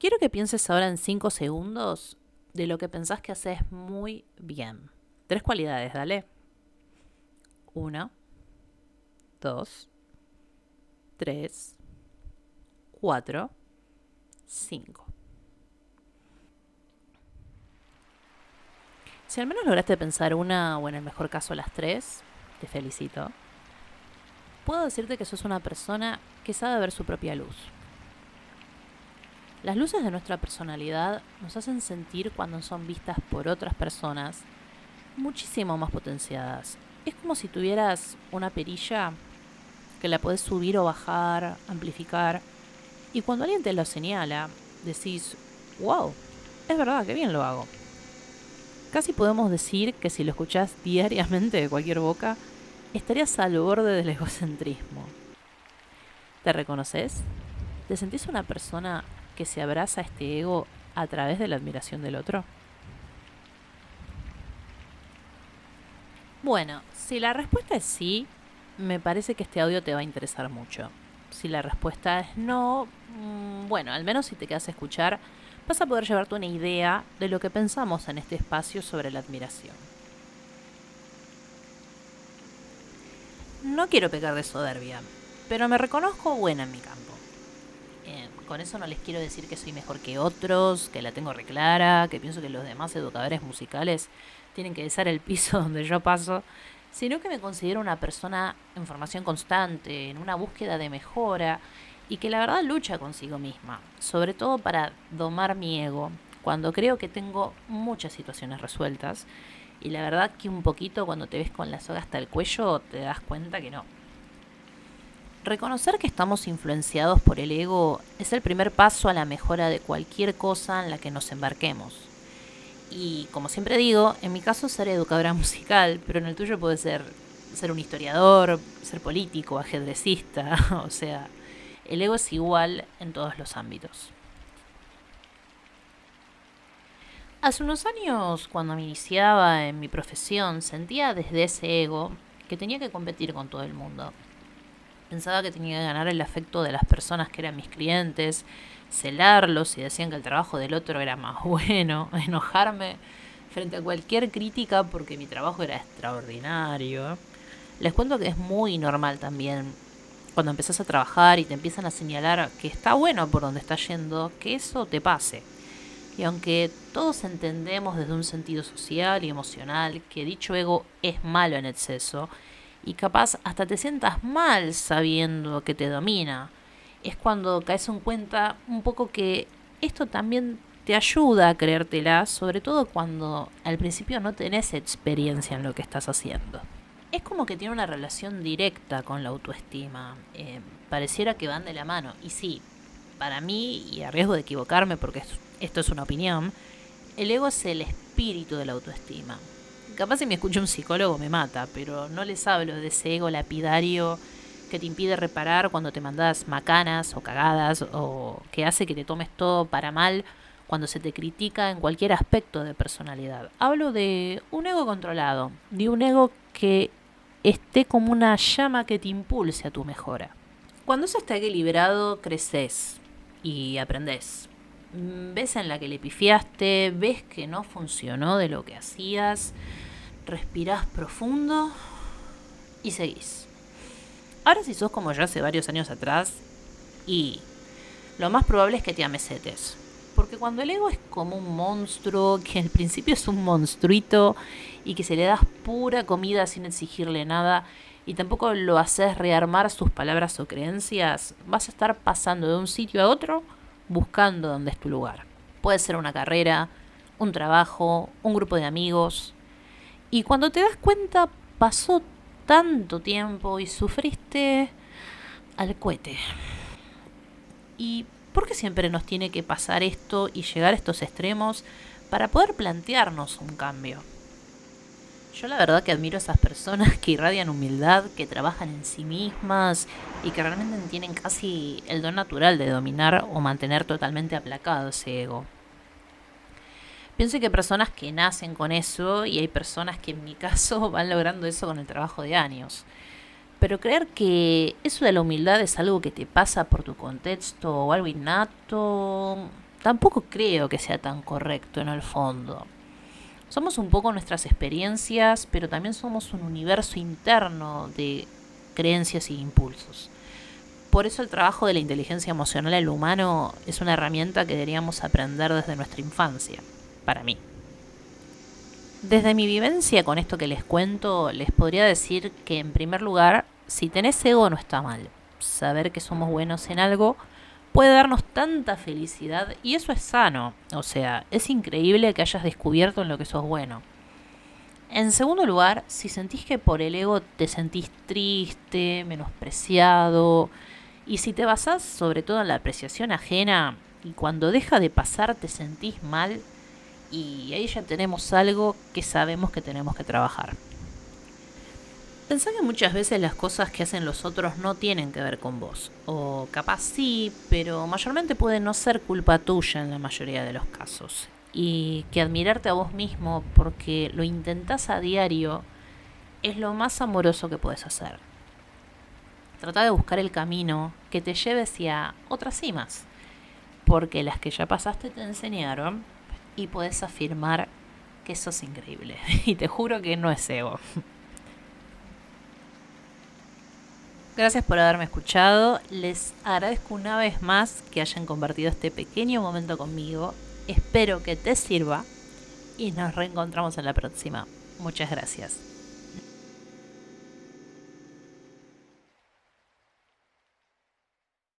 Quiero que pienses ahora en 5 segundos de lo que pensás que haces muy bien. Tres cualidades, dale. Una, dos, tres, cuatro, cinco. Si al menos lograste pensar una o en el mejor caso las tres, te felicito. Puedo decirte que sos una persona que sabe ver su propia luz. Las luces de nuestra personalidad nos hacen sentir cuando son vistas por otras personas muchísimo más potenciadas. Es como si tuvieras una perilla que la podés subir o bajar, amplificar, y cuando alguien te lo señala, decís, wow, es verdad, que bien lo hago. Casi podemos decir que si lo escuchás diariamente de cualquier boca, estarías al borde del egocentrismo. ¿Te reconoces? ¿Te sentís una persona que se abraza este ego a través de la admiración del otro? Bueno, si la respuesta es sí, me parece que este audio te va a interesar mucho. Si la respuesta es no, mm, bueno, al menos si te quedas a escuchar, vas a poder llevarte una idea de lo que pensamos en este espacio sobre la admiración. No quiero pecar de soberbia, pero me reconozco buena en mi campo. Con eso no les quiero decir que soy mejor que otros, que la tengo reclara, que pienso que los demás educadores musicales tienen que besar el piso donde yo paso, sino que me considero una persona en formación constante, en una búsqueda de mejora y que la verdad lucha consigo misma, sobre todo para domar mi ego, cuando creo que tengo muchas situaciones resueltas y la verdad que un poquito cuando te ves con la soga hasta el cuello te das cuenta que no. Reconocer que estamos influenciados por el ego es el primer paso a la mejora de cualquier cosa en la que nos embarquemos. Y como siempre digo, en mi caso ser educadora musical, pero en el tuyo puede ser ser un historiador, ser político, ajedrecista, o sea, el ego es igual en todos los ámbitos. Hace unos años, cuando me iniciaba en mi profesión, sentía desde ese ego que tenía que competir con todo el mundo. Pensaba que tenía que ganar el afecto de las personas que eran mis clientes, celarlos y decían que el trabajo del otro era más bueno, enojarme frente a cualquier crítica porque mi trabajo era extraordinario. Les cuento que es muy normal también cuando empezás a trabajar y te empiezan a señalar que está bueno por donde estás yendo, que eso te pase. Y aunque todos entendemos desde un sentido social y emocional que dicho ego es malo en exceso, y capaz hasta te sientas mal sabiendo que te domina, es cuando caes en cuenta un poco que esto también te ayuda a creértela, sobre todo cuando al principio no tenés experiencia en lo que estás haciendo es como que tiene una relación directa con la autoestima. Eh, pareciera que van de la mano. Y sí, para mí, y a riesgo de equivocarme porque esto es una opinión, el ego es el espíritu de la autoestima. Capaz si me escucha un psicólogo me mata, pero no les hablo de ese ego lapidario que te impide reparar cuando te mandas macanas o cagadas o que hace que te tomes todo para mal cuando se te critica en cualquier aspecto de personalidad. Hablo de un ego controlado, de un ego que esté como una llama que te impulse a tu mejora. Cuando eso está equilibrado, creces y aprendes. Mm, ves en la que le pifiaste, ves que no funcionó de lo que hacías, respirás profundo y seguís. Ahora si sos como yo hace varios años atrás, y lo más probable es que te amesetes. Porque cuando el ego es como un monstruo, que al principio es un monstruito y que se le das pura comida sin exigirle nada y tampoco lo haces rearmar sus palabras o creencias, vas a estar pasando de un sitio a otro buscando dónde es tu lugar. Puede ser una carrera, un trabajo, un grupo de amigos. Y cuando te das cuenta, pasó tanto tiempo y sufriste al cohete. ¿Y por qué siempre nos tiene que pasar esto y llegar a estos extremos para poder plantearnos un cambio? Yo la verdad que admiro a esas personas que irradian humildad, que trabajan en sí mismas y que realmente tienen casi el don natural de dominar o mantener totalmente aplacado ese ego. Pienso que hay personas que nacen con eso y hay personas que en mi caso van logrando eso con el trabajo de años. Pero creer que eso de la humildad es algo que te pasa por tu contexto o algo innato, tampoco creo que sea tan correcto en el fondo. Somos un poco nuestras experiencias, pero también somos un universo interno de creencias y impulsos. Por eso el trabajo de la inteligencia emocional el humano es una herramienta que deberíamos aprender desde nuestra infancia, para mí. Desde mi vivencia con esto que les cuento, les podría decir que en primer lugar, si tenés ego no está mal. Saber que somos buenos en algo puede darnos tanta felicidad y eso es sano. O sea, es increíble que hayas descubierto en lo que sos bueno. En segundo lugar, si sentís que por el ego te sentís triste, menospreciado, y si te basás sobre todo en la apreciación ajena, y cuando deja de pasar te sentís mal, y ahí ya tenemos algo que sabemos que tenemos que trabajar. Pensá que muchas veces las cosas que hacen los otros no tienen que ver con vos, o capaz sí, pero mayormente puede no ser culpa tuya en la mayoría de los casos, y que admirarte a vos mismo porque lo intentás a diario es lo más amoroso que puedes hacer. Trata de buscar el camino que te lleve hacia otras cimas, porque las que ya pasaste te enseñaron y puedes afirmar que sos increíble. Y te juro que no es ego. Gracias por haberme escuchado. Les agradezco una vez más que hayan compartido este pequeño momento conmigo. Espero que te sirva y nos reencontramos en la próxima. Muchas gracias.